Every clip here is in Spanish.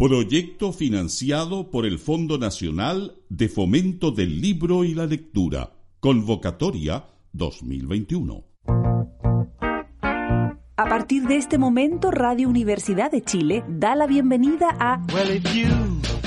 Proyecto financiado por el Fondo Nacional de Fomento del Libro y la Lectura. Convocatoria 2021. A partir de este momento, Radio Universidad de Chile da la bienvenida a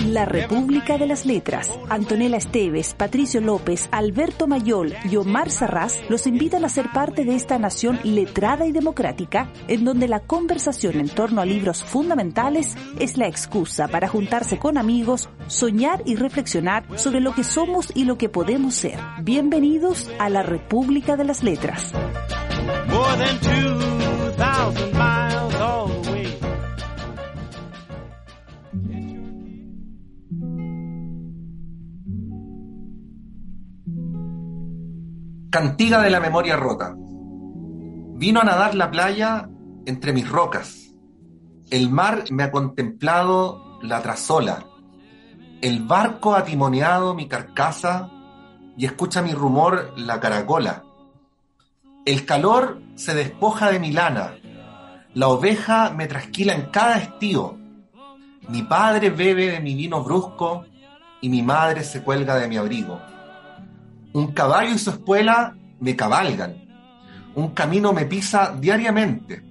La República de las Letras. Antonella Esteves, Patricio López, Alberto Mayol y Omar Sarraz los invitan a ser parte de esta nación letrada y democrática, en donde la conversación en torno a libros fundamentales es la excusa para juntarse con amigos, soñar y reflexionar sobre lo que somos y lo que podemos ser. Bienvenidos a La República de las Letras. Cantiga de la memoria rota. Vino a nadar la playa entre mis rocas. El mar me ha contemplado la trasola. El barco ha timoneado mi carcasa y escucha mi rumor la caracola. El calor se despoja de mi lana. La oveja me trasquila en cada estío. Mi padre bebe de mi vino brusco y mi madre se cuelga de mi abrigo. Un caballo y su espuela me cabalgan. Un camino me pisa diariamente.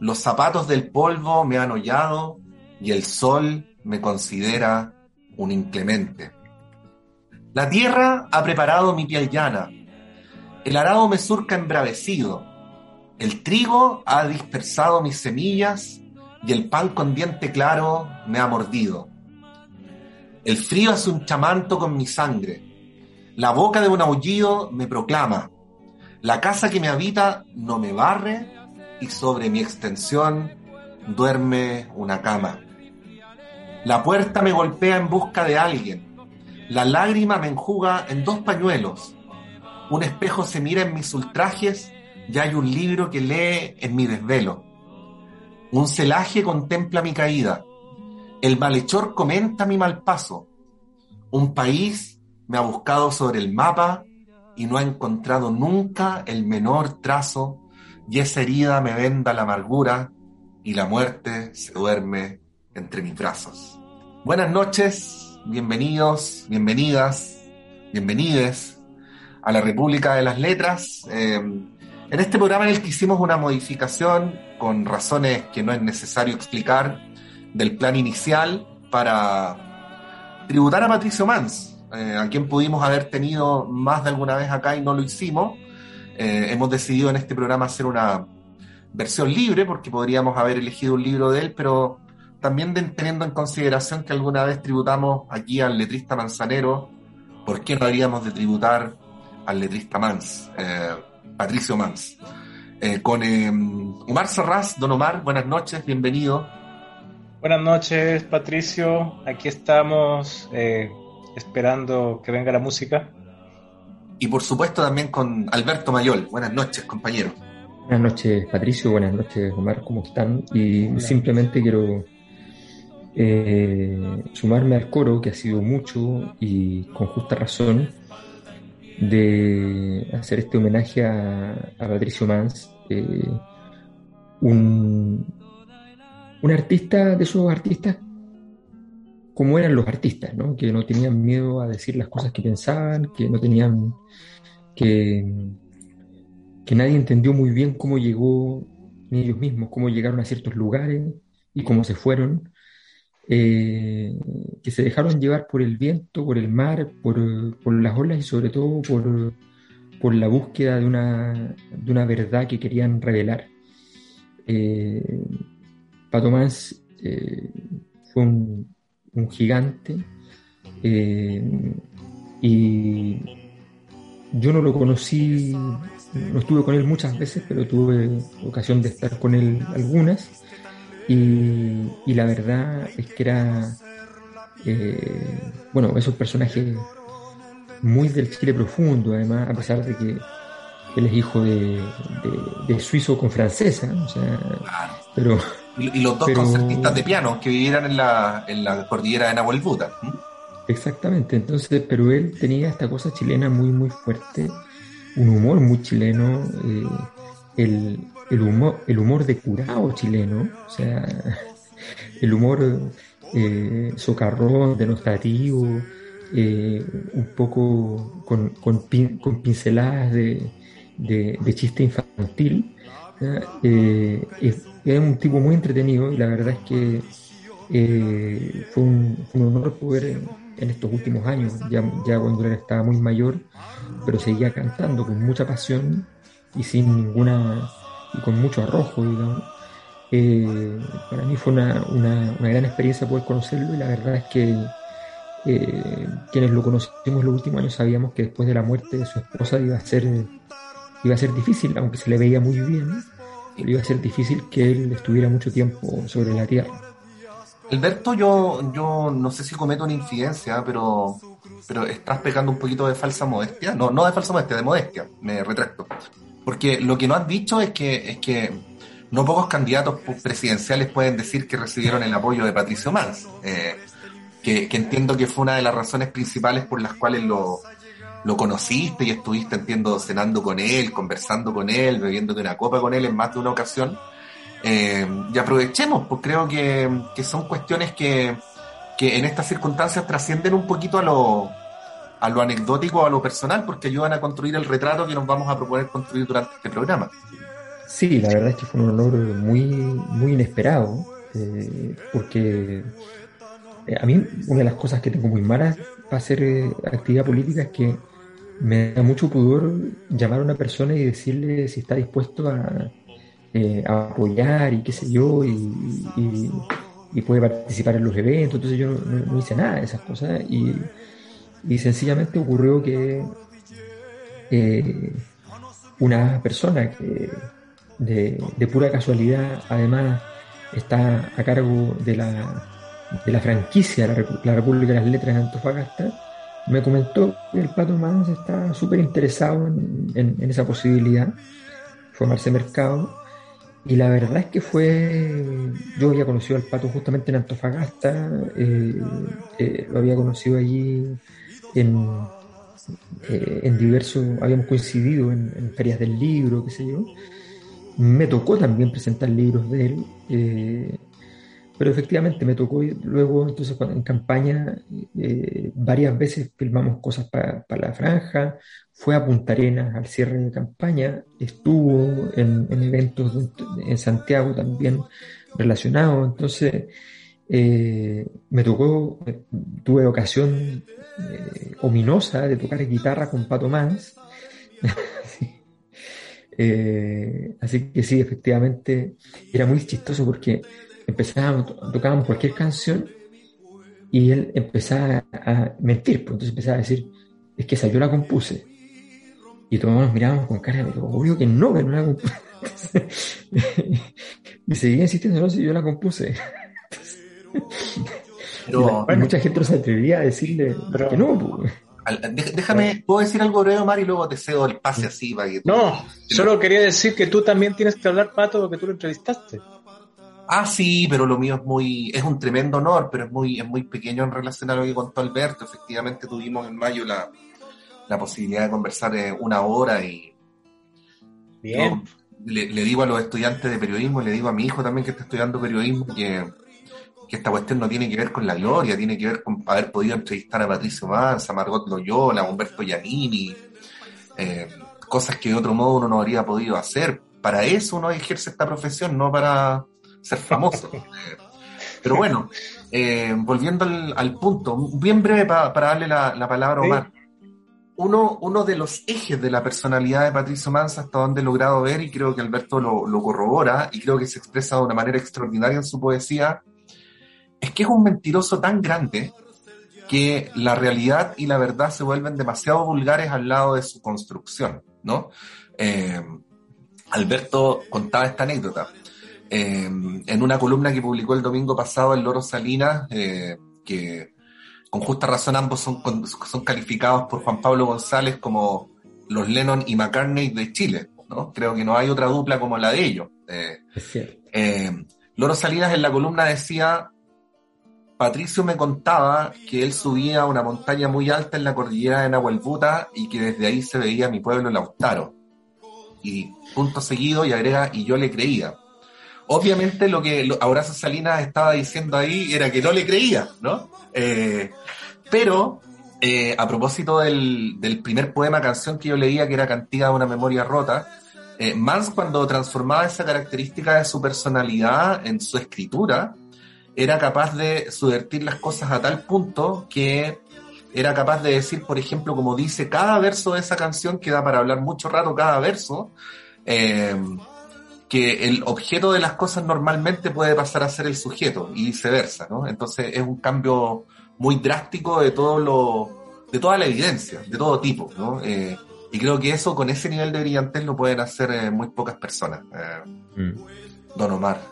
Los zapatos del polvo me han hollado y el sol me considera un inclemente. La tierra ha preparado mi piel llana. El arado me surca embravecido. El trigo ha dispersado mis semillas y el pan con diente claro me ha mordido. El frío hace un chamanto con mi sangre la boca de un aullido me proclama, la casa que me habita no me barre y sobre mi extensión duerme una cama. La puerta me golpea en busca de alguien, la lágrima me enjuga en dos pañuelos, un espejo se mira en mis ultrajes y hay un libro que lee en mi desvelo. Un celaje contempla mi caída, el malhechor comenta mi mal paso, un país me ha buscado sobre el mapa y no ha encontrado nunca el menor trazo, y esa herida me venda la amargura y la muerte se duerme entre mis brazos. Buenas noches, bienvenidos, bienvenidas, bienvenides a la República de las Letras. Eh, en este programa en el que hicimos una modificación con razones que no es necesario explicar del plan inicial para tributar a Patricio Mans, eh, a quien pudimos haber tenido más de alguna vez acá y no lo hicimos. Eh, hemos decidido en este programa hacer una versión libre porque podríamos haber elegido un libro de él, pero también teniendo en consideración que alguna vez tributamos aquí al letrista manzanero, ¿por qué no habríamos de tributar al letrista Mans, eh, Patricio Mans? con Omar Serraz, don Omar, buenas noches, bienvenido. Buenas noches, Patricio. Aquí estamos esperando que venga la música. Y por supuesto también con Alberto Mayol. Buenas noches, compañero. Buenas noches, Patricio. Buenas noches, Omar. ¿Cómo están? Y simplemente quiero eh, sumarme al coro, que ha sido mucho y con justa razón, de hacer este homenaje a, Patricio Mans, eh, un, un artista de esos artistas como eran los artistas, ¿no? que no tenían miedo a decir las cosas que pensaban, que no tenían, que, que nadie entendió muy bien cómo llegó, ni ellos mismos, cómo llegaron a ciertos lugares y cómo se fueron, eh, que se dejaron llevar por el viento, por el mar, por, las olas y sobre todo por, la búsqueda de una, verdad que querían revelar. Eh, Pato eh, fue un, un gigante. Eh, y yo no lo conocí, no estuve con él muchas veces, pero tuve ocasión de estar con él algunas. Y, y la verdad es que era, eh, bueno, esos personajes muy del Chile profundo, además, a pesar de que él es hijo de, de, suizo con francesa, o sea, pero... Y, los dos concertistas de piano que vivieran en la, en la cordillera de Nahuel Buda. Exactamente, entonces, pero él tenía esta cosa chilena muy, muy fuerte, un humor muy chileno, eh, el, el, humor, el humor de curado chileno, o sea, el humor eh, socarrón, denostativo, eh, un poco con, con, pinceladas de, de, chiste infantil. Eh, es, un tipo muy entretenido y la verdad es que eh, fue, un, honor poder en, estos últimos años, ya, ya cuando él estaba muy mayor, pero seguía cantando con mucha pasión y sin ninguna, y con mucho arrojo, digamos. Eh, para mí fue una, una, una, gran experiencia poder conocerlo y la verdad es que eh, quienes lo conocimos los últimos años sabíamos que después de la muerte de su esposa iba a ser, iba a ser difícil, aunque se le veía muy bien, iba a ser difícil que él estuviera mucho tiempo sobre la tierra. Alberto, yo, yo no sé si cometo una infidencia, pero, pero estás pegando un poquito de falsa modestia. No, no de falsa modestia, de modestia, me retracto. Porque lo que no has dicho es que, es que no pocos candidatos presidenciales pueden decir que recibieron el apoyo de Patricio Mans. Eh, que, entiendo que fue una de las razones principales por las cuales lo, conociste y estuviste, entiendo, cenando con él, conversando con él, bebiéndote una copa con él en más de una ocasión. Eh, y aprovechemos, pues creo que, son cuestiones que, en estas circunstancias trascienden un poquito a lo, a lo anecdótico, a lo personal, porque ayudan a construir el retrato que nos vamos a proponer construir durante este programa. Sí, la verdad es que fue un honor muy, muy inesperado, eh, porque eh, a mí una de las cosas que tengo muy malas para hacer eh, actividad política es que me da mucho pudor llamar a una persona y decirle si está dispuesto a, eh, apoyar y qué sé yo, y, puede participar en los eventos. Entonces yo no, hice nada de esas cosas y, sencillamente ocurrió que una persona que de, de pura casualidad además está a cargo de la de la franquicia la, la República de las Letras de Antofagasta, me comentó que el Pato Mans está súper interesado en, esa posibilidad, formarse mercado. Y la verdad es que fue, yo había conocido al Pato justamente en Antofagasta, eh, eh, lo había conocido allí en, eh, en diversos, habíamos coincidido en, en, ferias del libro, qué sé yo. Me tocó también presentar libros de él. Pero efectivamente me tocó luego, entonces en campaña, eh, varias veces filmamos cosas para la franja, fue a Punta Arenas al cierre de campaña, estuvo en, eventos en Santiago también relacionados, entonces eh, me tocó, tuve ocasión eh, ominosa de tocar guitarra con Pato Mans. así que sí, efectivamente, era muy chistoso porque empezábamos, tocábamos cualquier canción y él empezaba a mentir, pues entonces empezaba a decir, es que esa yo la compuse. Y todos nos mirábamos con cara de, obvio que no, que no la compuse. y seguía insistiendo, no, si yo la compuse. Pero, mucha gente no se atrevía a decirle que no. Pues. Déjame, ¿puedo decir algo breve, Omar, y luego te cedo el pase así para que No, solo quería decir que tú también tienes que hablar, Pato, porque tú lo entrevistaste. Ah, sí, pero lo mío es muy, es un tremendo honor, pero es muy, es muy pequeño en relación a lo que contó Alberto. Efectivamente tuvimos en mayo la, posibilidad de conversar una hora y Bien. le, digo a los estudiantes de periodismo, le digo a mi hijo también que está estudiando periodismo que, esta cuestión no tiene que ver con la gloria, tiene que ver con haber podido entrevistar a Patricio Manza, a Margot Loyola, a Humberto Giannini, eh, cosas que de otro modo uno no habría podido hacer. Para eso uno ejerce esta profesión, no para ser famoso. Pero bueno, eh, volviendo al, punto, bien breve para darle la, palabra a Omar. Uno, uno de los ejes de la personalidad de Patricio Manza, hasta donde he logrado ver, y creo que Alberto lo, lo corrobora, y creo que se expresa de una manera extraordinaria en su poesía, es que es un mentiroso tan grande que la realidad y la verdad se vuelven demasiado vulgares al lado de su construcción, ¿no? Eh, Alberto contaba esta anécdota. en una columna que publicó el domingo pasado el Loro Salinas, que con justa razón ambos son, son calificados por Juan Pablo González como los Lennon y McCartney de Chile. ¿no? Creo que no hay otra dupla como la de ellos. Loro Salinas en la columna decía, Patricio me contaba que él subía a una montaña muy alta en la cordillera de Nahuelbuta y que desde ahí se veía mi pueblo Lautaro. Y punto seguido y agrega, y yo le creía. Obviamente lo que Abrazo Salinas estaba diciendo ahí era que no le creía, ¿no? Eh, pero eh, a propósito del, del, primer poema canción que yo leía, que era Cantiga de una memoria rota, eh, Mans cuando transformaba esa característica de su personalidad en su escritura, era capaz de subvertir las cosas a tal punto que era capaz de decir, por ejemplo, como dice cada verso de esa canción, que da para hablar mucho rato cada verso, eh, que el objeto de las cosas normalmente puede pasar a ser el sujeto y viceversa, ¿no? Entonces es un cambio muy drástico de todo lo, de toda la evidencia, de todo tipo, ¿no? Eh, y creo que eso con ese nivel de brillantez lo pueden hacer eh, muy pocas personas. Mm. Don Omar.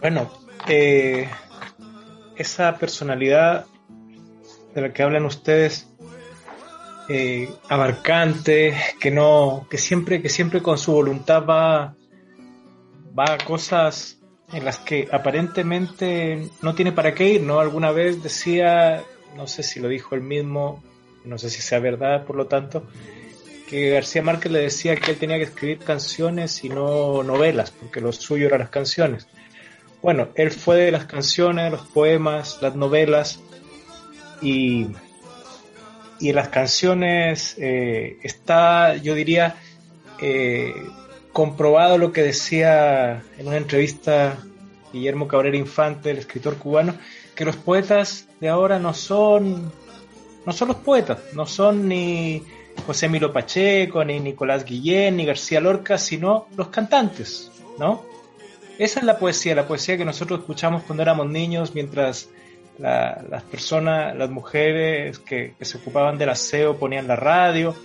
Bueno, esa personalidad de la que hablan ustedes, eh, abarcante, que no, que siempre, que siempre con su voluntad va, va a cosas en las que aparentemente no tiene para qué ir, ¿no? Alguna vez decía, no sé si lo dijo él mismo, no sé si sea verdad, por lo tanto, que García Márquez le decía que él tenía que escribir canciones y no novelas, porque lo suyo eran las canciones. Bueno, él fue de las canciones, los poemas, las novelas y, y las canciones eh, está, yo diría, eh, comprobado lo que decía en una entrevista Guillermo Cabrera Infante, el escritor cubano, que los poetas de ahora no son, no son los poetas, no son ni José Milo Pacheco, ni Nicolás Guillén, ni García Lorca, sino los cantantes, ¿no? Esa es la poesía, la poesía que nosotros escuchamos cuando éramos niños, mientras las personas, las mujeres que, se ocupaban del aseo ponían la radio,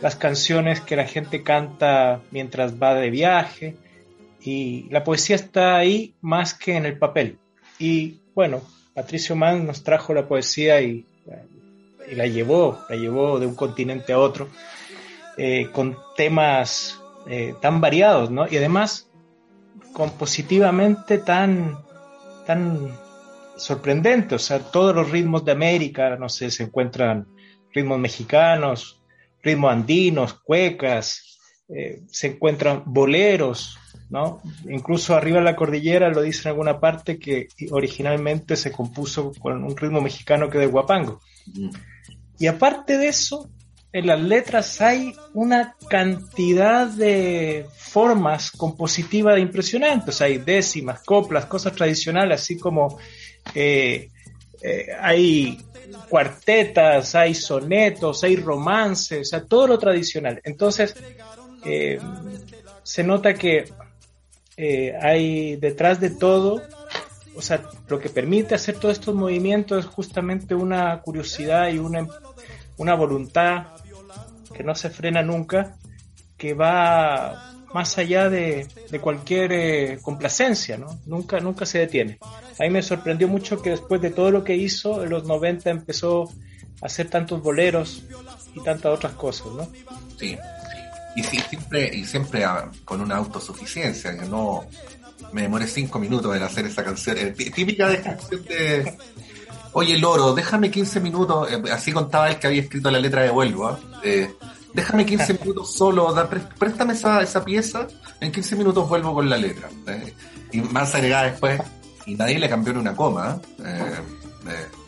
las canciones que la gente canta mientras va de viaje, y la poesía está ahí más que en el papel. Y bueno, Patricio Mann nos trajo la poesía y, la llevó, la llevó de un continente a otro, eh, con temas eh, tan variados, ¿no? Y además compositivamente tan, tan sorprendente. O sea, todos los ritmos de América, no sé, se encuentran ritmos mexicanos, ritmos andinos, cuecas, eh, se encuentran boleros, ¿no? Incluso arriba de la cordillera lo dice en alguna parte que originalmente se compuso con un ritmo mexicano que de guapango. Y aparte de eso, en las letras hay una cantidad de formas compositivas impresionantes. Hay décimas, coplas, cosas tradicionales, así como eh, eh, hay cuartetas, hay sonetos, hay romances, o sea, todo lo tradicional. Entonces, eh, se nota que hay detrás de todo, o sea, lo que permite hacer todos estos movimientos es justamente una curiosidad y una, una voluntad que no se frena nunca, que va más allá de, cualquier eh, complacencia, ¿no? Nunca, nunca se detiene. A mí me sorprendió mucho que después de todo lo que hizo, en los 90 empezó a hacer tantos boleros y tantas otras cosas, ¿no? Sí. Y siempre, y siempre ah, con una autosuficiencia, que no me demoré cinco minutos en hacer esa canción. Eh, típica de canción de Oye, Loro, déjame 15 minutos, eh, así contaba él que había escrito la letra de Vuelvo, ¿ah? eh, déjame 15 minutos solo, préstame esa, esa, pieza, en 15 minutos vuelvo con la letra. ¿eh? Y más agregada después, y nadie le cambió ni una coma.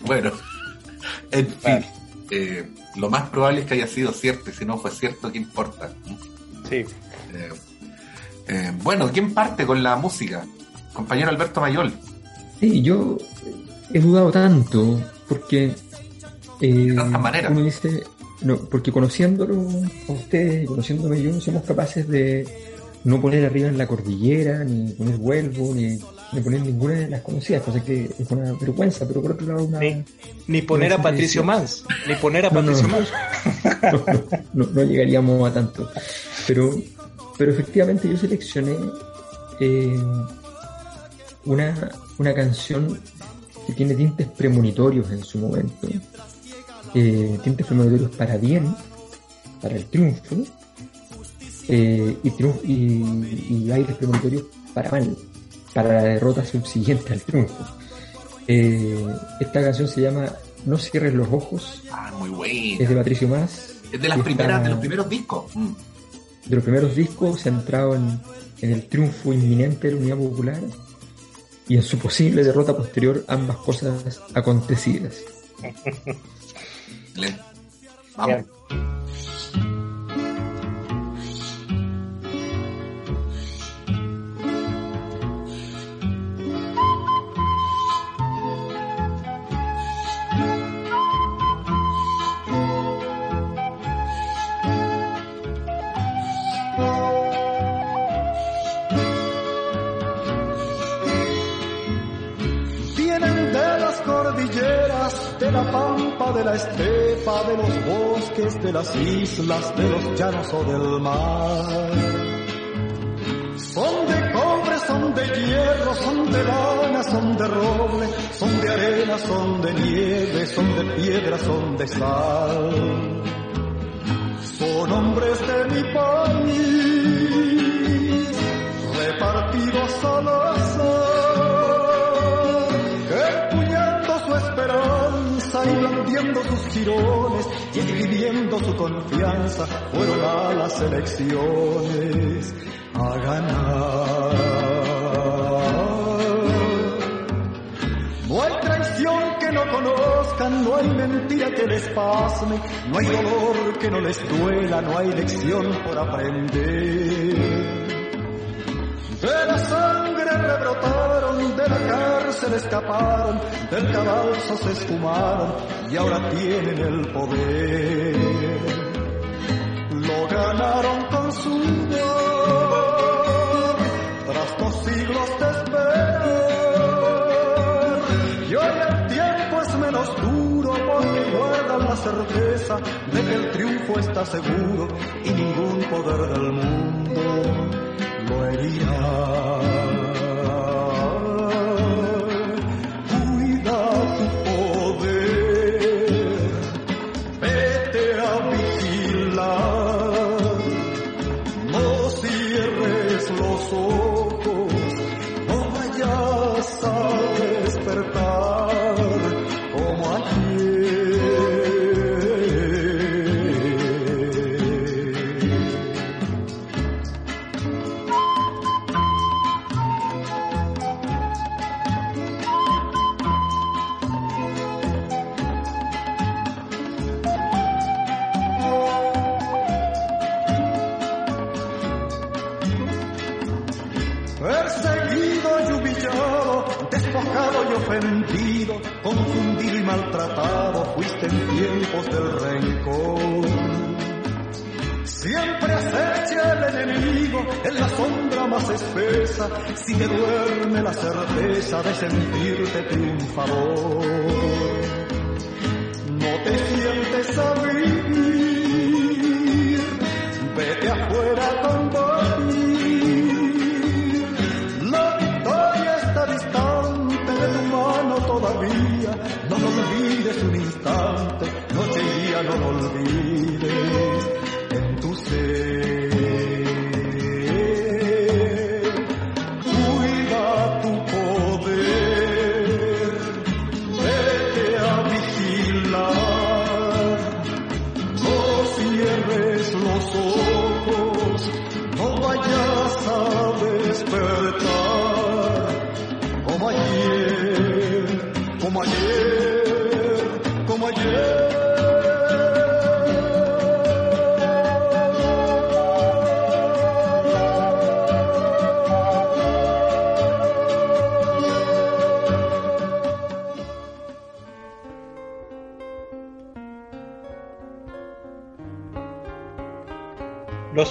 bueno, en fin, lo más probable es que haya sido cierto, y si no fue cierto, ¿qué importa? Sí. bueno, ¿quién parte con la música? Compañero Alberto Mayol. Sí, yo he dudado tanto porque eh, manera. uno dice, no, porque conociéndolo a ustedes y conociéndome yo, somos capaces de no poner arriba en la cordillera, ni poner vuelvo, ni, poner ninguna de las conocidas, cosa que es una vergüenza, pero por otro lado una... Ni, poner a Patricio Mans, ni poner a Patricio Mans. No, no, llegaríamos a tanto. Pero, pero efectivamente yo seleccioné eh, una, una canción que tiene tintes premonitorios en su momento, eh, tintes premonitorios para bien, para el triunfo, eh, y, y, aires premonitorios para mal, para la derrota subsiguiente al triunfo. esta canción se llama No cierres los ojos. Ah, muy buena. Es de Patricio Más. Es de las primeras, de los primeros discos. Mm. De los primeros discos centrado en, en el triunfo inminente de la Unidad Popular y en su posible derrota posterior, ambas cosas acontecidas. Vamos. De la estepa, de los bosques, de las islas, de los llanos o del mar. Son de cobre, son de hierro, son de lana, son de roble, son de arena, son de nieve, son de piedra, son de sal. Son hombres de mi país, y blandiendo sus girones y escribiendo su confianza, fueron a las elecciones a ganar. No hay traición que no conozcan, no hay mentira que les pasme, no hay dolor que no les duela, no hay lección por aprender. De la sangre rebrotaron, de la cárcel escaparon, del cadalso se esfumaron y ahora tienen el poder. Lo ganaron con su sudor, tras dos siglos de espera. Y hoy el tiempo es menos duro porque guardan la certeza de que el triunfo está seguro y ningún poder del mundo Cuida confundido y maltratado, fuiste en tiempos del rencor. Siempre acecha el enemigo en la sombra más espesa, si te duerme la certeza de sentirte triunfador. No te sientes a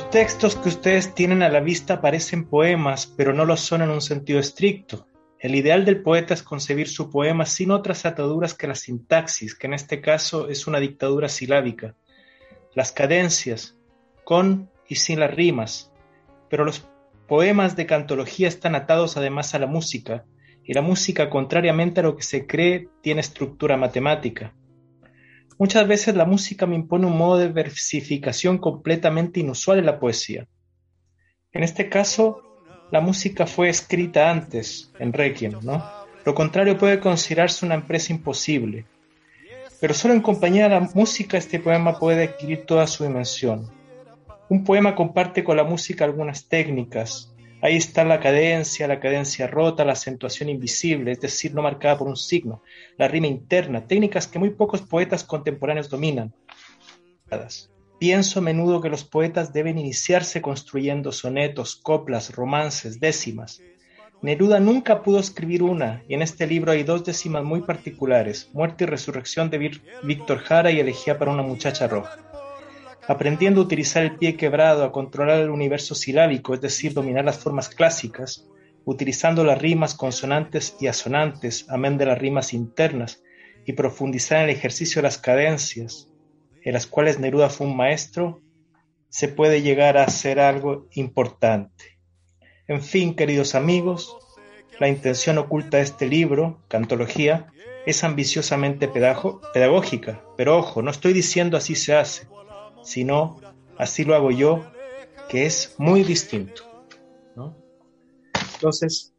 Los textos que ustedes tienen a la vista parecen poemas, pero no lo son en un sentido estricto. El ideal del poeta es concebir su poema sin otras ataduras que la sintaxis, que en este caso es una dictadura silábica, las cadencias, con y sin las rimas, pero los poemas de cantología están atados además a la música, y la música, contrariamente a lo que se cree, tiene estructura matemática. Muchas veces la música me impone un modo de versificación completamente inusual en la poesía. En este caso, la música fue escrita antes, en Requiem, ¿no? Lo contrario puede considerarse una empresa imposible. Pero solo en compañía de la música este poema puede adquirir toda su dimensión. Un poema comparte con la música algunas técnicas. Ahí está la cadencia, la cadencia rota, la acentuación invisible, es decir, no marcada por un signo, la rima interna, técnicas que muy pocos poetas contemporáneos dominan. Pienso a menudo que los poetas deben iniciarse construyendo sonetos, coplas, romances, décimas. Neruda nunca pudo escribir una, y en este libro hay dos décimas muy particulares, Muerte y Resurrección de Víctor Jara y Elegía para una muchacha roja aprendiendo a utilizar el pie quebrado, a controlar el universo silábico, es decir, dominar las formas clásicas, utilizando las rimas consonantes y asonantes, amén de las rimas internas, y profundizar en el ejercicio de las cadencias, en las cuales Neruda fue un maestro, se puede llegar a hacer algo importante. En fin, queridos amigos, la intención oculta de este libro, Cantología, es ambiciosamente pedagógica, pero ojo, no estoy diciendo así se hace sino así lo hago yo, que es muy distinto. Entonces,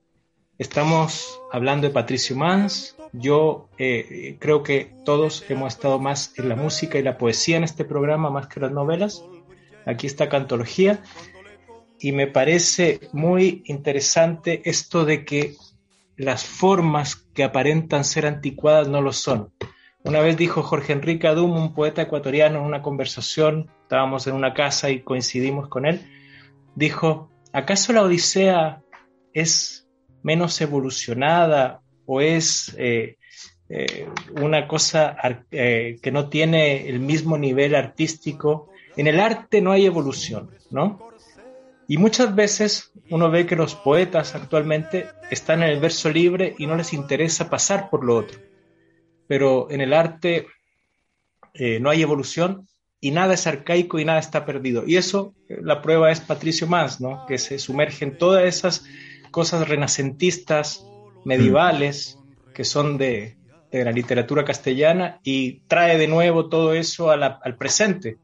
estamos hablando de Patricio Mans. Yo eh, creo que todos hemos estado más en la música y la poesía en este programa, más que las novelas. Aquí está Cantología. Y me parece muy interesante esto de que las formas que aparentan ser anticuadas no lo son. Una vez dijo Jorge Enrique Adum, un poeta ecuatoriano, en una conversación, estábamos en una casa y coincidimos con él, dijo, ¿acaso la Odisea es menos evolucionada o es eh, eh, una cosa eh, que no tiene el mismo nivel artístico? En el arte no hay evolución, ¿no? Y muchas veces uno ve que los poetas actualmente están en el verso libre y no les interesa pasar por lo otro pero en el arte eh, no hay evolución y nada es arcaico y nada está perdido. Y eso, eh, la prueba es Patricio Más, ¿no? que se sumerge en todas esas cosas renacentistas, medievales, que son de, la literatura castellana y trae de nuevo todo eso al presente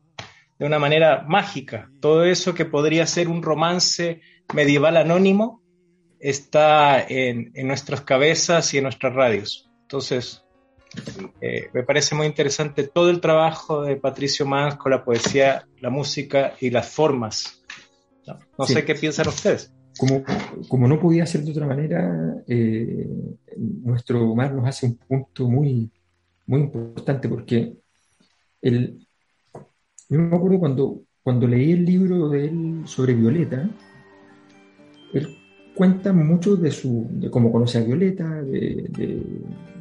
de una manera mágica. Todo eso que podría ser un romance medieval anónimo está en, en nuestras cabezas y en nuestras radios. Entonces, eh, me parece muy interesante todo el trabajo de Patricio Mans con la poesía, la música y las formas. No, sé qué piensan ustedes. Como, como, no podía ser de otra manera, eh, nuestro Omar nos hace un punto muy, muy importante porque el, yo me acuerdo cuando, cuando leí el libro de él sobre Violeta, él cuenta mucho de, su, de cómo conoce a Violeta, de,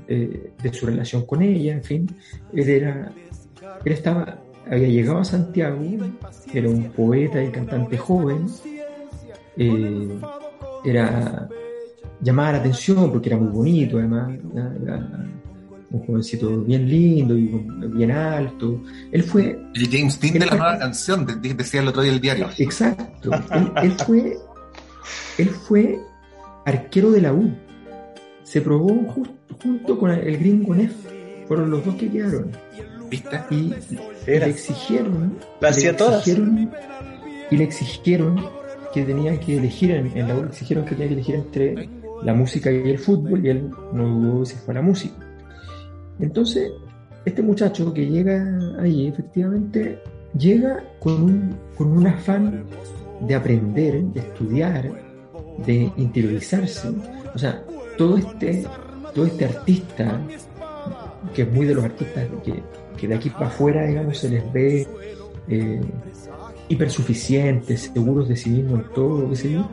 de su relación con ella, en fin. Él era, él estaba, había llegado a Santiago, era un poeta y cantante joven, eh, era llamaba la atención porque era muy bonito, además, un jovencito bien lindo y bien alto. Él fue. El James Dean de la nueva canción, decía el otro día el diario. Exacto. él, fue, él fue arquero de la U se probó junto con el gringo Neff. Fueron los dos que quedaron. ¿Viste? Y, le exigieron. ¿La hacía todas? Y le exigieron que tenía que elegir, en, la U le exigieron que tenía que elegir entre la música y el fútbol, y él no dudó si fue la música. Entonces, este muchacho que llega ahí, efectivamente, llega con un, con un afán de aprender, de estudiar, de interiorizarse. O sea, todo este, todo este artista, que es muy de los artistas que, que de aquí para afuera, digamos, se les ve eh, hipersuficientes, seguros de sí mismo en todo, que sé yo,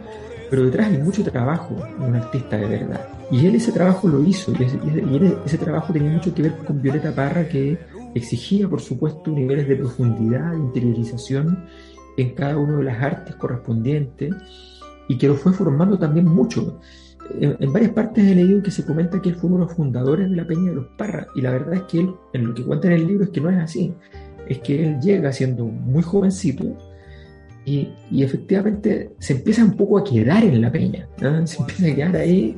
pero detrás hay mucho trabajo en un artista de verdad. Y él ese trabajo lo hizo, y ese, y ese trabajo tenía mucho que ver con Violeta Parra, que exigía, por supuesto, niveles de profundidad, de interiorización en cada una de las artes correspondientes, y que lo fue formando también mucho en, varias partes he leído que se comenta que él fue uno de los fundadores de la Peña de los Parras, y la verdad es que él, en lo que cuenta en el libro, es que no es así. Es que él llega siendo muy jovencito Y, efectivamente se empieza un poco a quedar en la peña, se empieza a quedar ahí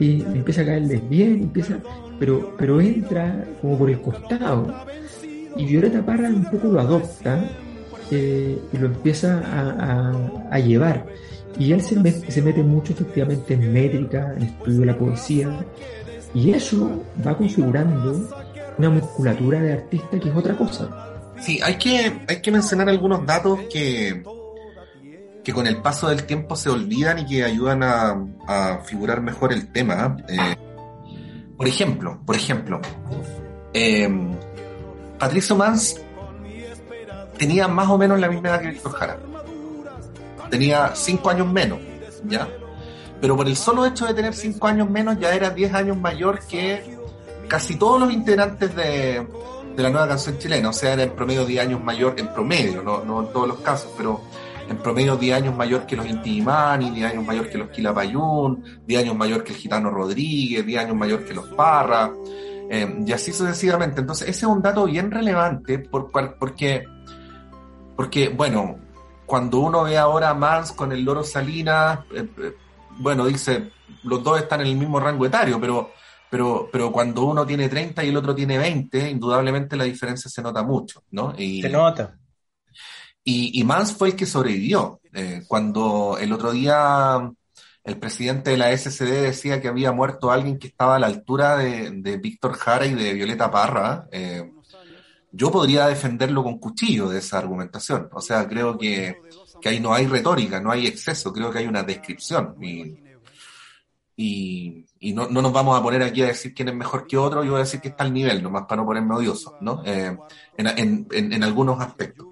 y empieza a caerles bien, empieza, pero, pero entra como por el costado. Y Violeta Parra un poco lo adopta eh, y lo empieza a, llevar. Y él se, se, mete mucho efectivamente en métrica, en estudio de la poesía, y eso va configurando una musculatura de artista que es otra cosa. Sí, hay que, hay que mencionar algunos datos que, que con el paso del tiempo se olvidan y que ayudan a, figurar mejor el tema. Eh, por ejemplo, por ejemplo, eh, Patricio Mans tenía más o menos la misma edad que Víctor Jara. Tenía cinco años menos, ¿ya? Pero por el solo hecho de tener cinco años menos ya era diez años mayor que casi todos los integrantes de, la nueva canción chilena. O sea, era en promedio 10 años mayor, en promedio, no, no en todos los casos, pero en promedio 10 años mayor que los Inti Imani, 10 años mayor que los Quilapayún, 10 años mayor que el Gitano Rodríguez, 10 años mayor que los Parra, eh, y así sucesivamente. Entonces, ese es un dato bien relevante por, porque, porque, bueno, cuando uno ve ahora a Mans con el Loro Salinas, eh, eh, bueno, dice, los dos están en el mismo rango etario, pero, pero, pero cuando uno tiene 30 y el otro tiene 20, indudablemente la diferencia se nota mucho, ¿no? Y, se nota. Y, y Mans fue el que sobrevivió. Eh, cuando el otro día el presidente de la SCD decía que había muerto alguien que estaba a la altura de, Víctor Jara y de Violeta Parra, eh, yo podría defenderlo con cuchillo de esa argumentación. O sea, creo que, que ahí no hay retórica, no hay exceso, creo que hay una descripción. Y, y, no, no, nos vamos a poner aquí a decir quién es mejor que otro, yo voy a decir que está al nivel, nomás para no ponerme odioso, ¿no? Eh, en, en, en, algunos aspectos.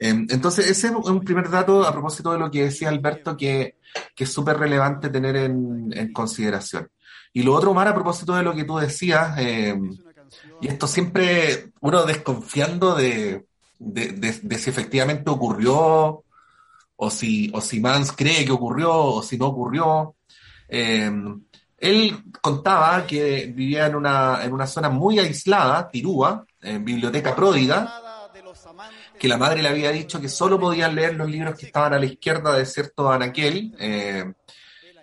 Em, entonces, ese es un primer dato a propósito de lo que decía Alberto, que, es súper relevante tener en, consideración. Y lo otro, Mar, a propósito de lo que tú decías, em, y esto siempre uno desconfiando de, si efectivamente ocurrió, o si, o si Mans cree que ocurrió, o si no ocurrió. Em, él contaba que vivía en una, en una zona muy aislada, Tirúa, en Biblioteca Pródiga, que la madre le había dicho que solo podían leer los libros que estaban a la izquierda de cierto anaquel eh,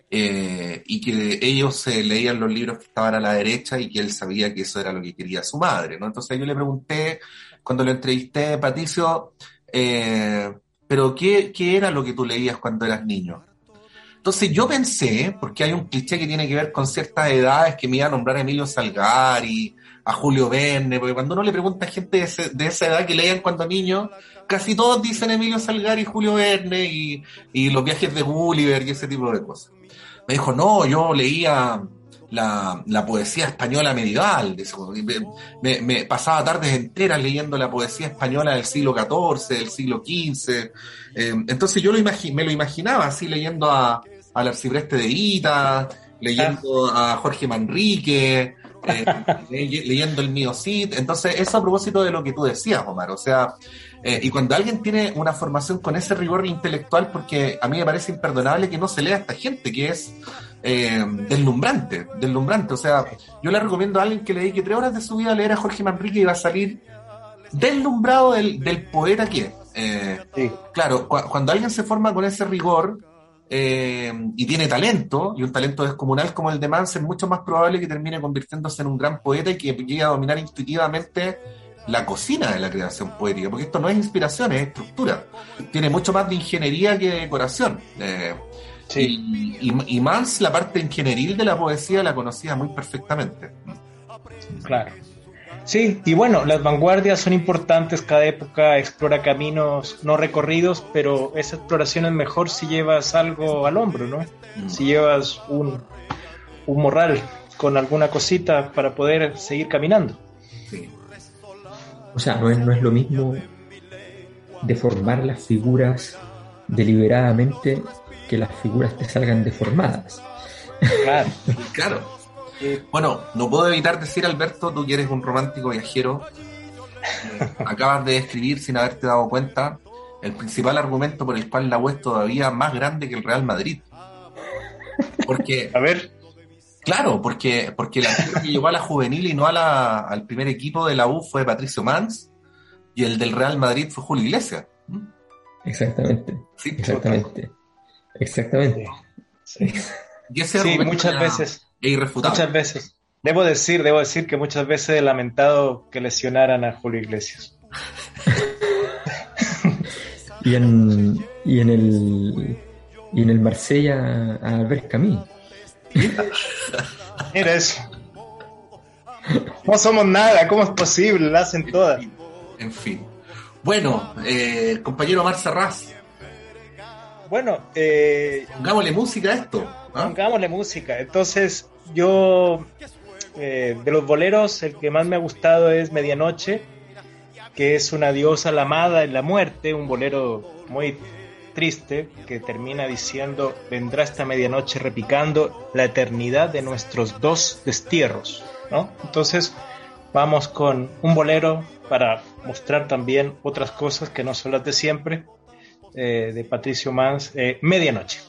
eh, y que ellos se leían los libros que estaban a la derecha y que él sabía que eso era lo que quería su madre, ¿no? Entonces yo le pregunté, cuando lo entrevisté, Patricio, eh, pero qué, ¿qué era lo que tú leías cuando eras niño? Entonces yo pensé, porque hay un cliché que tiene que ver con ciertas edades que me iba a nombrar Emilio Salgari, a Julio Verne, porque cuando uno le pregunta a gente de, esa edad que leían cuando niños, casi todos dicen Emilio Salgari y Julio Verne y, los viajes de Gulliver y ese tipo de cosas. Me dijo, no, yo leía la, poesía española medieval, me, pasaba tardes enteras leyendo la poesía española del siglo XIV, del siglo XV, eh, entonces yo lo me lo imaginaba así leyendo a, al arcipreste de Ita, leyendo a Jorge Manrique, eh, leyendo el mío Cid. Entonces, eso a propósito de lo que tú decías, Omar. O sea, eh, y cuando alguien tiene una formación con ese rigor intelectual, porque a mí me parece imperdonable que no se lea a esta gente, que es eh, deslumbrante, deslumbrante. O sea, yo le recomiendo a alguien que le dedique tres horas de su vida a leer a Jorge Manrique y va a salir deslumbrado del, poeta que es. Claro, cuando alguien se forma con ese rigor, eh, y tiene talento, y un talento descomunal como el de Mans, es mucho más probable que termine convirtiéndose en un gran poeta y que llegue a dominar intuitivamente la cocina de la creación poética, porque esto no es inspiración, es estructura. Tiene mucho más de ingeniería que de decoración. Eh, y, y, Mans, la parte ingenieril de la poesía, la conocía muy perfectamente. Claro. Sí, y bueno, las vanguardias son importantes, cada época explora caminos no recorridos, pero esa exploración es mejor si llevas algo al hombro, ¿no? Mm. Si llevas un, un morral con alguna cosita para poder seguir caminando. O sea, no es, no es lo mismo deformar las figuras deliberadamente que las figuras te salgan deformadas. Claro, claro. Bueno, no puedo evitar decir, Alberto, tú que eres un romántico viajero, eh, acabas de escribir sin haberte dado cuenta el principal argumento por el cual la U es todavía más grande que el Real Madrid. Porque, a ver, claro, porque, porque la que llegó a la juvenil y no a la, al primer equipo de la U fue Patricio Mans y el del Real Madrid fue Julio Iglesias. Exactamente. exactamente. Exactamente. Sí, muchas veces. Muchas veces. Debo decir, debo decir que muchas veces he lamentado que lesionaran a Julio Iglesias. y en, y en el y en el Marsella a Albert Camus. Mira eso. No somos nada, ¿cómo es posible? La hacen todas. En fin. Bueno, eh, compañero Mar Serraz. Bueno, eh, pongámosle música a esto. ¿ah? Pongámosle música. Entonces, yo, eh, de los boleros, el que más me ha gustado es Medianoche, que es una diosa la amada en la muerte, un bolero muy triste que termina diciendo, vendrá esta medianoche repicando la eternidad de nuestros dos destierros. ¿no? Entonces, vamos con un bolero para mostrar también otras cosas que no son las de siempre, eh, de Patricio Mans, eh, Medianoche.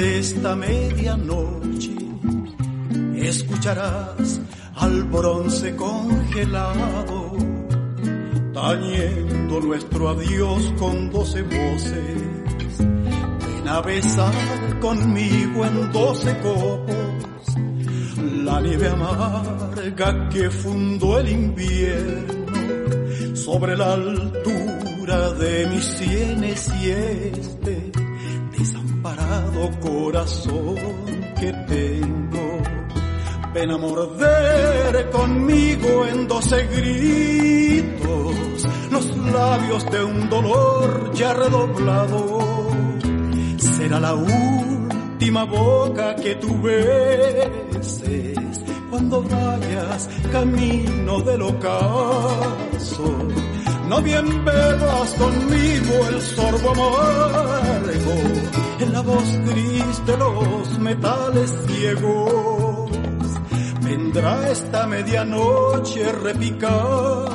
Esta medianoche escucharás al bronce congelado, tañendo nuestro adiós con doce voces. Ven a besar conmigo en doce copos la nieve amarga que fundó el invierno sobre la de mis sienes y este corazón que tengo. Ven a morder conmigo en doce gritos los labios de un dolor ya redoblado. Será la última boca que tú beses cuando vayas camino del ocaso. No bien bebas conmigo el sorbo amargo en la voz gris de los metales ciegos. Vendrá esta medianoche repicando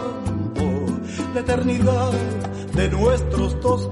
la eternidad de nuestros dos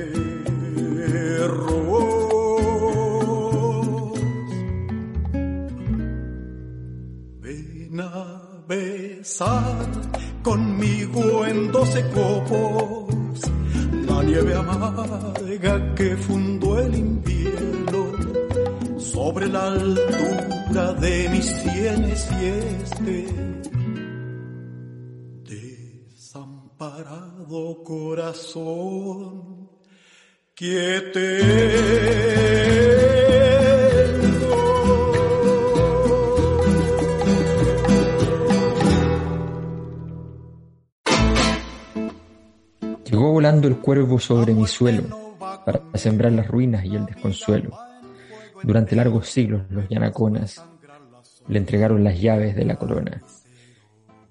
conmigo en doce copos. La nieve amarga que fundó el invierno sobre la altura de mis sienes y este corazón. Que Llegó cuervo sobre mi suelo, para sembrar las ruinas y el desconsuelo. Durante largos siglos los yanaconas le entregaron las llaves de la corona.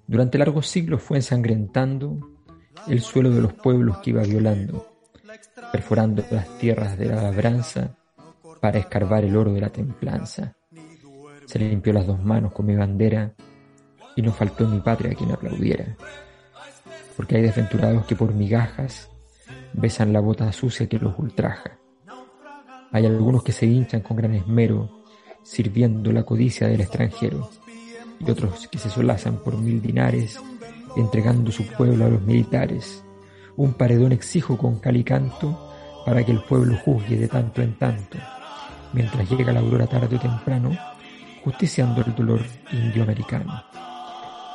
Durante largos siglos fue ensangrentando el suelo de los pueblos que iba violando, perforando las tierras de la labranza para escarbar el oro de la templanza. Se limpió las dos manos con mi bandera y no faltó mi patria quien aplaudiera. Porque hay desventurados que por migajas besan la bota sucia que los ultraja. Hay algunos que se hinchan con gran esmero, sirviendo la codicia del extranjero, y otros que se solazan por mil dinares, entregando su pueblo a los militares. Un paredón exijo con calicanto para que el pueblo juzgue de tanto en tanto, mientras llega la aurora tarde o temprano, justiciando el dolor indioamericano.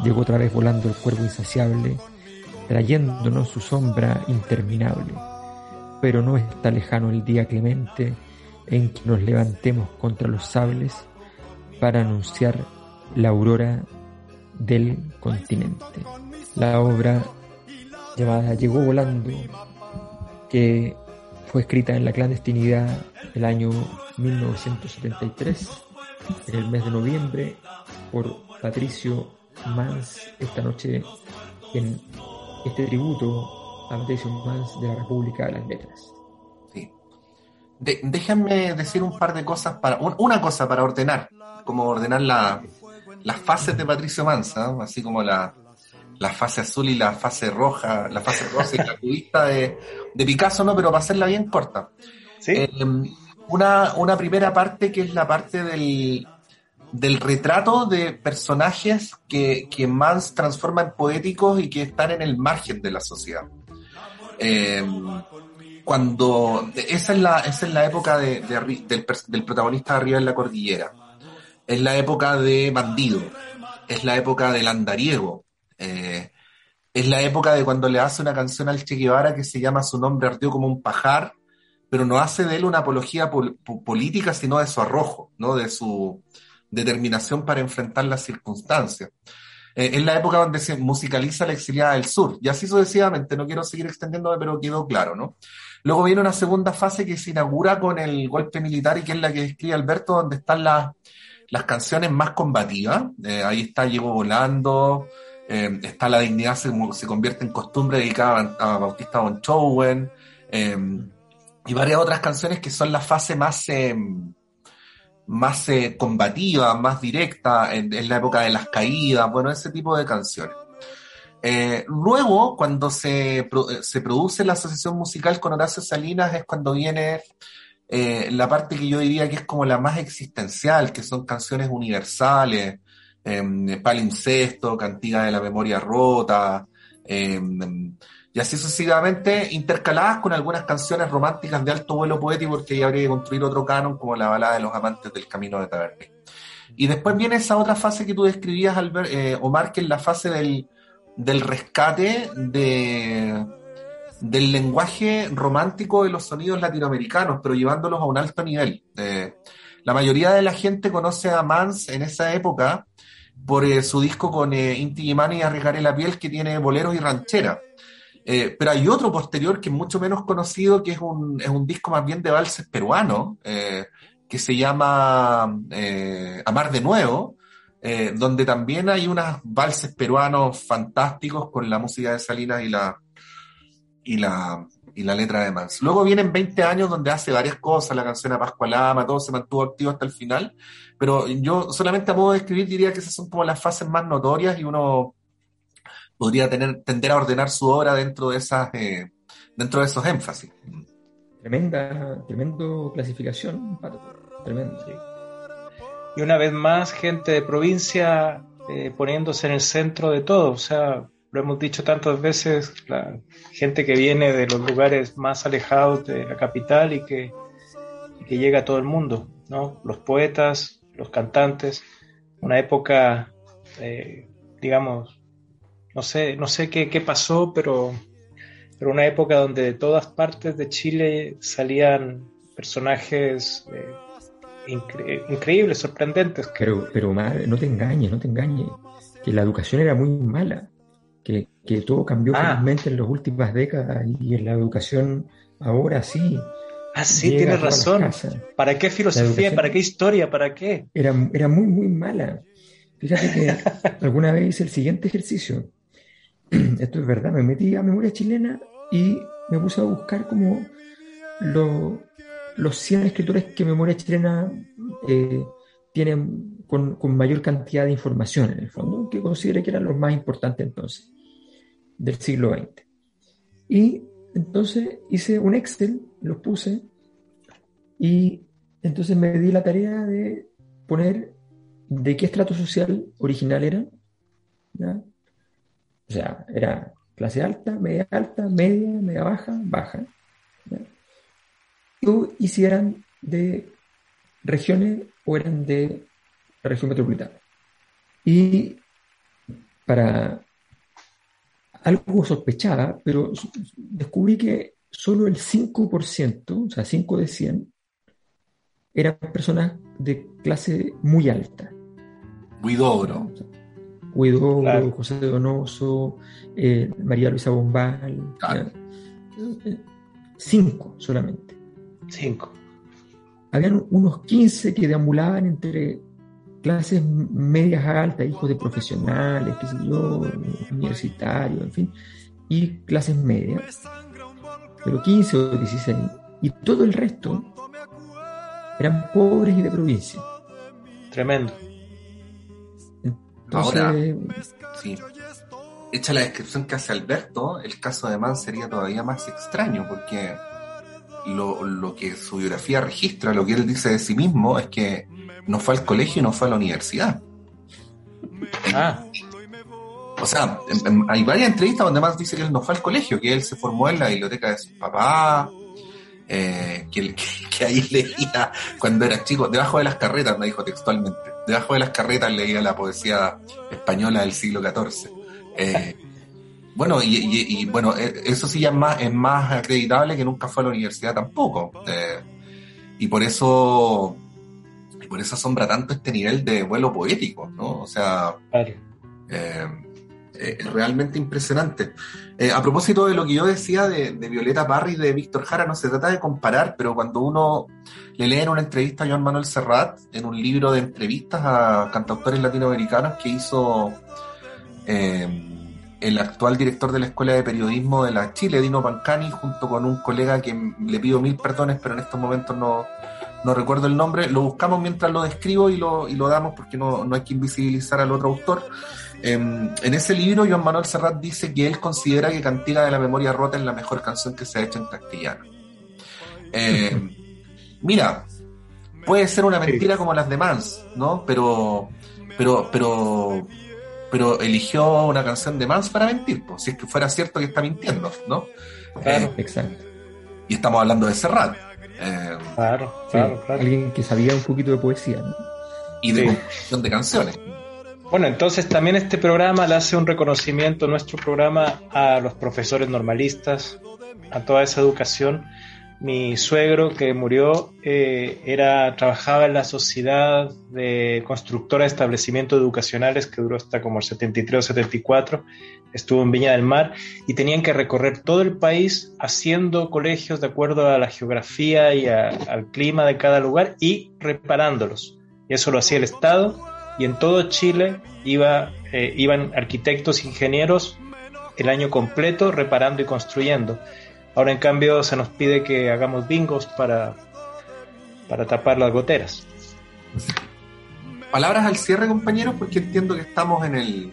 Llegó otra vez volando el cuervo insaciable, trayéndonos su sombra interminable. Pero no está lejano el día clemente en que nos levantemos contra los sables para anunciar la aurora del continente. La obra llamada Llegó volando, que fue escrita en la clandestinidad el año 1973, en el mes de noviembre, por Patricio Mans, esta noche en este tributo a Patricio Mans de la República de las Letras. Sí. déjenme decir un par de cosas para, una cosa para ordenar, como ordenar la, las fases de Patricio Mans, así como la, la fase azul y la fase roja, la fase rosa y la cubista de, de, Picasso, ¿no? Pero para hacerla bien corta. Eh, una, una primera parte que es la parte del, del retrato de personajes que, que Mans transforma en poéticos y que están en el margen de la sociedad. Eh, cuando esa es la, esa es la época de, del, del, protagonista arriba en la cordillera. Es la época de Bandido. Es la época del andariego. Eh, es la época de cuando le hace una canción al Che Guevara que se llama Su nombre ardió como un pajar, pero no hace de él una apología política, sino de su arrojo, ¿no? De su determinación para enfrentar las circunstancias. Eh, es la época donde se musicaliza la exiliada del sur, y así sucesivamente, no quiero seguir extendiéndome, pero quedó claro, ¿no? Luego viene una segunda fase que se inaugura con el golpe militar y que es la que describe Alberto, donde están las, las canciones más combativas. Eh, ahí está Llevo Volando, eh, está La Dignidad se, se, convierte en costumbre dedicada a, Bautista von Chowen, y varias otras canciones que son la fase más, eh, más combativa, más directa, en, la época de las caídas, bueno, ese tipo de canciones. luego, cuando se, se, produce la asociación musical con Horacio Salinas, es cuando viene la parte que yo diría que es como la más existencial, que son canciones universales, eh, Palincesto, Cantiga de la Memoria Rota, em, y así sucesivamente, intercaladas con algunas canciones románticas de alto vuelo poético, porque ahí habría que construir otro canon como la balada de los amantes del camino de Tabernet. Y después viene esa otra fase que tú describías, Albert, eh, Omar, que es la fase del, del rescate de, del lenguaje romántico de los sonidos latinoamericanos, pero llevándolos a un alto nivel. Eh, la mayoría de la gente conoce a Mans en esa época por eh, su disco con Inti Gimani y Arriesgaré la piel que tiene boleros y ranchera. Eh, pero hay otro posterior que es mucho menos conocido, que es un, es un disco más bien de valses peruano, que se llama Amar de Nuevo, donde también hay unos valses peruanos fantásticos con la música de Salinas y la, y la, y la letra de Mans. Luego vienen 20 años donde hace varias cosas, la canción a Pascualama, todo se mantuvo activo hasta el final, pero yo solamente a modo de escribir diría que esas son como las fases más notorias y uno podría tener, tender a ordenar su obra dentro de esas, eh, dentro de esos énfasis. Tremenda, tremendo clasificación, tremendo. Y una vez más, gente de provincia eh, poniéndose en el centro de todo, o sea, lo hemos dicho tantas veces, la gente que viene de los lugares más alejados de la capital y que, que llega a todo el mundo, ¿no? Los poetas, los cantantes, una época, eh, digamos, no sé, no sé qué, qué pasó, pero, pero una época donde de todas partes de Chile salían personajes eh, increíbles, sorprendentes. Pero, pero madre, no te engañes, no te engañes, que la educación era muy mala, que, que todo cambió ah. en las últimas décadas y en la educación ahora sí. Ah, sí, tienes razón. ¿Para qué filosofía? ¿Para qué historia? ¿Para qué? Era, era muy, muy mala. Fíjate que alguna vez hice el siguiente ejercicio. Esto es verdad, me metí a memoria chilena y me puse a buscar como los 100 escritores que memoria chilena eh, tienen con, con, mayor cantidad de información en el fondo, que considere que eran los más importantes entonces, del siglo XX. Y entonces hice un Excel, lo puse, y entonces me di la tarea de poner de qué estrato social original era. O sea, era clase alta, media alta, media, media baja, baja. Y si eran de regiones o eran de la región metropolitana. Y para algo sospechada, pero descubrí que solo el 5%, o sea, 5 de 100, eran personas de clase muy alta. Huidobro. José Donoso, eh, María Luisa Bombal. Eh, cinco solamente. Cinco. Habían unos 15 que deambulaban entre clases medias a altas, hijos de profesionales, qué sé yo, universitarios, en fin, y clases medias, pero 15 o 16, y todo el resto eran pobres y de provincia. Tremendo. Ahora, sí. Hecha la descripción que hace Alberto, el caso de Man sería todavía más extraño, porque lo, lo que su biografía registra, lo que él dice de sí mismo, es que no fue al colegio y no fue a la universidad. Ah. O sea, hay varias entrevistas donde más dice que él no fue al colegio, que él se formó en la biblioteca de su papá, eh, que, que, ahí leía cuando era chico, debajo de las carretas, me dijo textualmente, debajo de las carretas leía la poesía española del siglo XIV. Eh, bueno, y, bueno, e, eso sí ya es más, es más acreditable que nunca fue a la universidad tampoco. Eh, y por eso por eso asombra tanto este nivel de vuelo poético, ¿no? O sea, eh, eh, realmente impresionante. Eh, a propósito de lo que yo decía de, Violeta Parry y de Víctor Jara, no se trata de comparar, pero cuando uno le lee en una entrevista a Joan Manuel Serrat, en un libro de entrevistas a cantautores latinoamericanos que hizo el actual director de la Escuela de Periodismo de la Chile, Dino Pancani, junto con un colega que le pido mil perdones, pero en estos momentos no, no recuerdo el nombre, lo buscamos mientras lo describo y lo, y lo damos porque no, no hay que invisibilizar al otro autor. Em, en ese libro, Joan Manuel Serrat dice que él considera que Cantiga de la Memoria Rota es la mejor canción que se ha hecho en castellano. Em, mira, puede ser una mentira como las demás, ¿no? Pero, pero, pero, pero eligió una canción de Mans para mentir, pues, si es que fuera cierto que está mintiendo, ¿no? Claro, eh, exacto. Y estamos hablando de Serrat. Eh, claro, claro, Alguien que sabía un poquito de poesía. Y de composición de canciones. Bueno, entonces también este programa le hace un reconocimiento, nuestro programa, a los profesores normalistas, a toda esa educación. Mi suegro que murió eh, era trabajaba en la sociedad de constructora de establecimientos educacionales que duró hasta como el 73 o 74 estuvo en Viña del Mar y tenían que recorrer todo el país haciendo colegios de acuerdo a la geografía y al clima de cada lugar y reparándolos. Y eso lo hacía el Estado y en todo Chile iba, eh, iban arquitectos, ingenieros el año completo reparando y construyendo. Ahora en cambio se nos pide que hagamos bingos para, para tapar las goteras. Palabras al cierre, compañeros, porque entiendo que estamos en el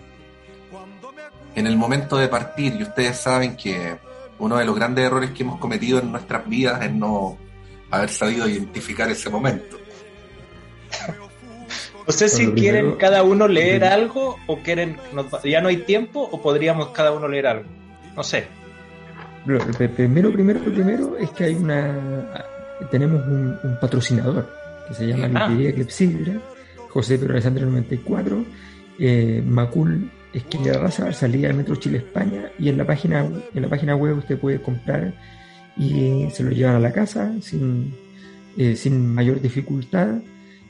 en el momento de partir, y ustedes saben que uno de los grandes errores que hemos cometido en nuestras vidas es no haber sabido identificar ese momento. ¿Ustedes si quieren cada uno leer algo o quieren, ya no hay tiempo o podríamos cada uno leer algo? No sé. Primero, primero, primero es que hay una, tenemos un, patrocinador que se llama ah. Clepsidra, José Pedro Alessandro 94, eh, Macul esquina raza, salida del Metro Chile España y en la página en la página web usted puede comprar y se lo llevan a la casa sin, eh, sin mayor dificultad.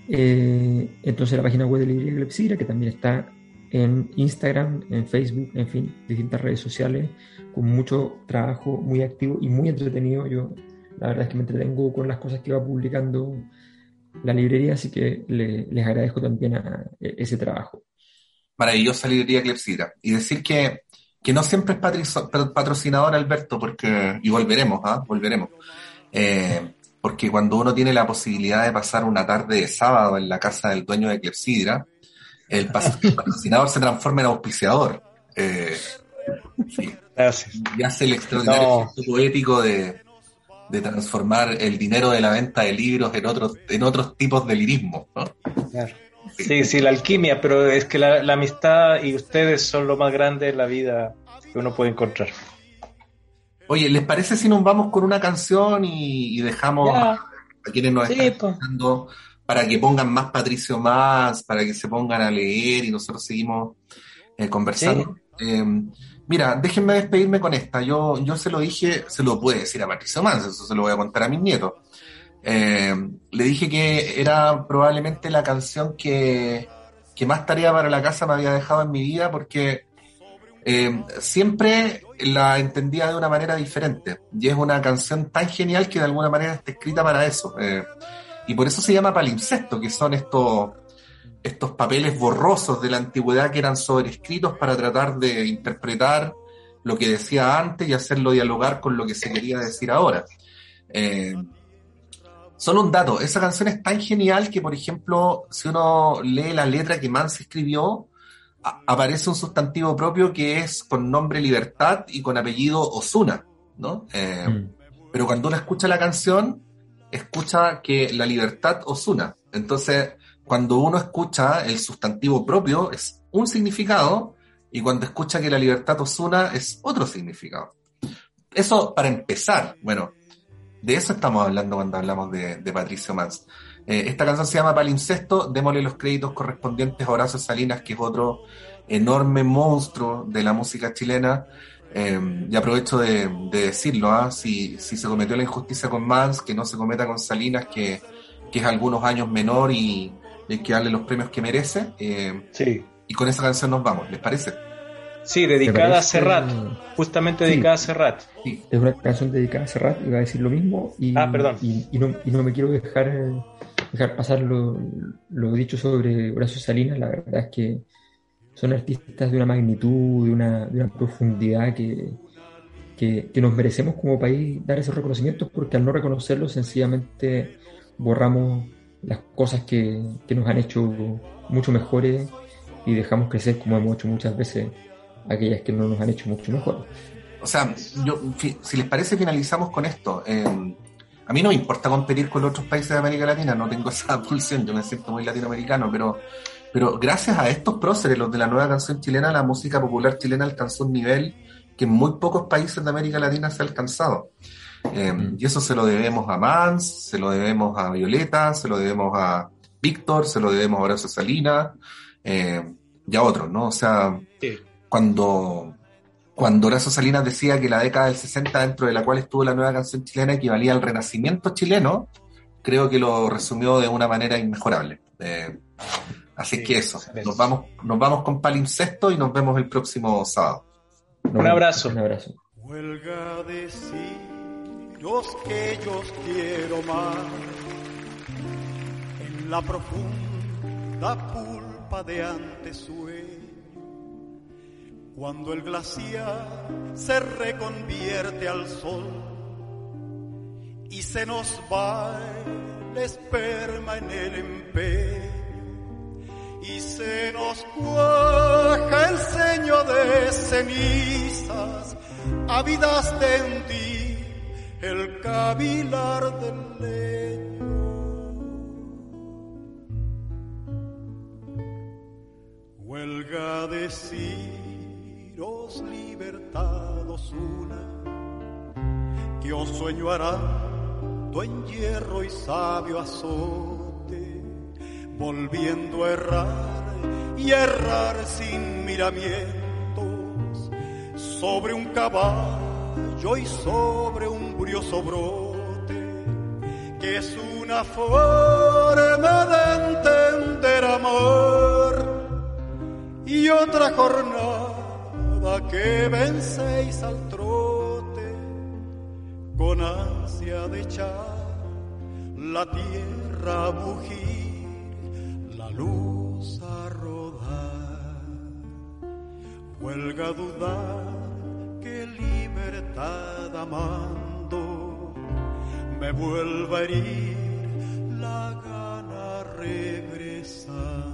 Eh, entonces la página web de Librería Clepsidra, que también está en Instagram, en Facebook, en fin, distintas redes sociales, con mucho trabajo muy activo y muy entretenido. Yo la verdad es que me entretengo con las cosas que va publicando la librería, así que les agradezco también a, e, ese trabajo. Maravillosa librería Clepsidra. Y decir que, que no siempre es patrocinador, Alberto, porque, y volveremos, ¿ah? Volveremos. Eh, porque cuando uno tiene la posibilidad de pasar una tarde de sábado en la casa del dueño de Clepsidra, el patrocinador se transforma en auspiciador. Eh, y hace el extraordinario poético de, de transformar el dinero de la venta de libros en otros, en otros tipos de lirismo. ¿no? Sí. sí, la alquimia, pero es que la, amistad y ustedes son lo más grande de la vida que uno puede encontrar. Oye, ¿les parece si nos vamos con una canción y, dejamos a quienes nos están escuchando para que pongan más Patricio más, para que se pongan a leer y nosotros seguimos eh, conversando? Eh, Mira, déjenme despedirme con esta. Yo, yo se lo dije, se lo puede decir a Patricio Mans, eso se lo voy a contar a mis nietos. Eh, le dije que era probablemente la canción que, que, más tarea para la casa me había dejado en mi vida porque siempre la entendía de una manera diferente. Y es una canción tan genial que de alguna manera está escrita para eso. Y por eso se llama palimpsesto, que son estos estos papeles borrosos de la antigüedad que eran sobrescritos para tratar de interpretar lo que decía antes y hacerlo dialogar con lo que se quería decir ahora. Eh, solo un dato, esa canción es tan genial que, por ejemplo, si uno lee la letra que Mans escribió, aparece un sustantivo propio que es con nombre Libertad y con apellido Osuna, ¿no? Eh, mm. Pero cuando uno escucha la canción, escucha que la libertad Osuna. Entonces, cuando uno escucha el sustantivo propio es un significado y cuando escucha que la libertad Osuna es otro significado. Eso para empezar, bueno, de eso estamos hablando cuando hablamos de, Patricio Mans. Eh, esta canción se llama Palincesto, démosle los créditos correspondientes a Horacio Salinas, que es otro enorme monstruo de la música chilena. Eh, y aprovecho de, decirlo, ¿ah? si, si, se cometió la injusticia con Mans, que no se cometa con Salinas, que, que es algunos años menor y, hay que darle los premios que merece. Eh, sí. Y con esa canción nos vamos, ¿les parece? Sí, dedicada a Serrat, justamente dedicada a Serrat. Sí. Es una canción dedicada a Serrat, iba a decir lo mismo. Y, ah, perdón. Y, no, me quiero dejar, dejar pasar lo, dicho sobre Horacio Salinas, la verdad es que son artistas de una magnitud, de una, profundidad que, que, que, nos merecemos como país dar esos reconocimientos porque al no reconocerlos sencillamente borramos las cosas que, nos han hecho mucho mejores y dejamos crecer como hemos hecho muchas veces aquellas que no nos han hecho mucho mejor. O sea, yo, si les parece, finalizamos con esto. Eh, a mí no me importa competir con los otros países de América Latina, no tengo esa pulsión, yo me siento muy latinoamericano, pero, pero gracias a estos próceres, los de la nueva canción chilena, la música popular chilena alcanzó un nivel que en muy pocos países de América Latina se ha alcanzado. Em, y eso se lo debemos a Mans, se lo debemos a Violeta, se lo debemos a Víctor, se lo debemos a Horacio Salinas em, y a otros, ¿no? O sea, cuando, cuando Horacio Salinas decía que la década del 60, dentro de la cual estuvo la nueva canción chilena, equivalía al renacimiento chileno, creo que lo resumió de una manera inmejorable. Eh, así que eso, nos vamos, nos vamos con Palimpsesto y nos vemos el próximo sábado. Un abrazo. Un abrazo los que yo quiero más. En la profunda pulpa de antesueño, cuando el glaciar se reconvierte al sol y se nos va el esperma en el empeño y se nos cuaja el ceño de cenizas ávidas de hundir el cavilar del leño. Huelga deciros libertados una, que os sueño tu en hierro y sabio azote, volviendo a errar y errar sin miramientos sobre un caballo y sobre un brioso brote, que es una forma de entender amor y otra jornada que vencéis al trote con ansia de echar la tierra a bugir, la luz a rodar. Huelga dudar que libertad amando me vuelva a herir la gana regresar.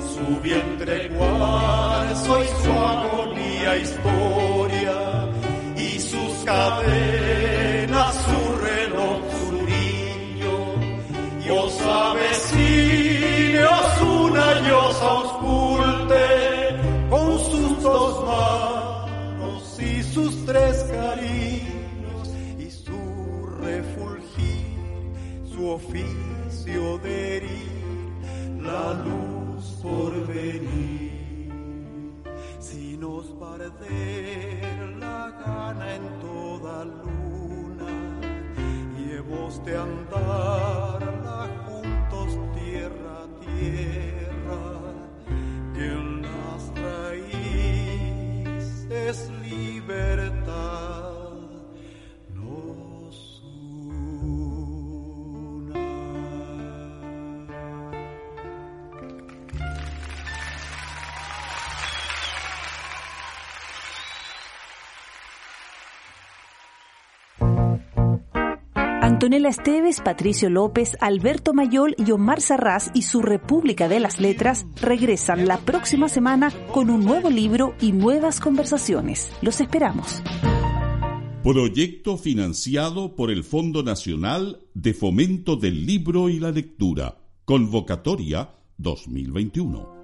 Su vientre cuarzo y su agonía historia, y sus cadenas, su reloj, su niño, y os avecine, os una y os oficio de herir la luz por venir. Si nos perder la gana en toda luna y hemos de andarla Antonella Esteves, Patricio López, Alberto Mayol y Omar Sarraz y su República de las Letras regresan la próxima semana con un nuevo libro y nuevas conversaciones. Los esperamos. Proyecto financiado por el Fondo Nacional de Fomento del Libro y la Lectura. Convocatoria 2021.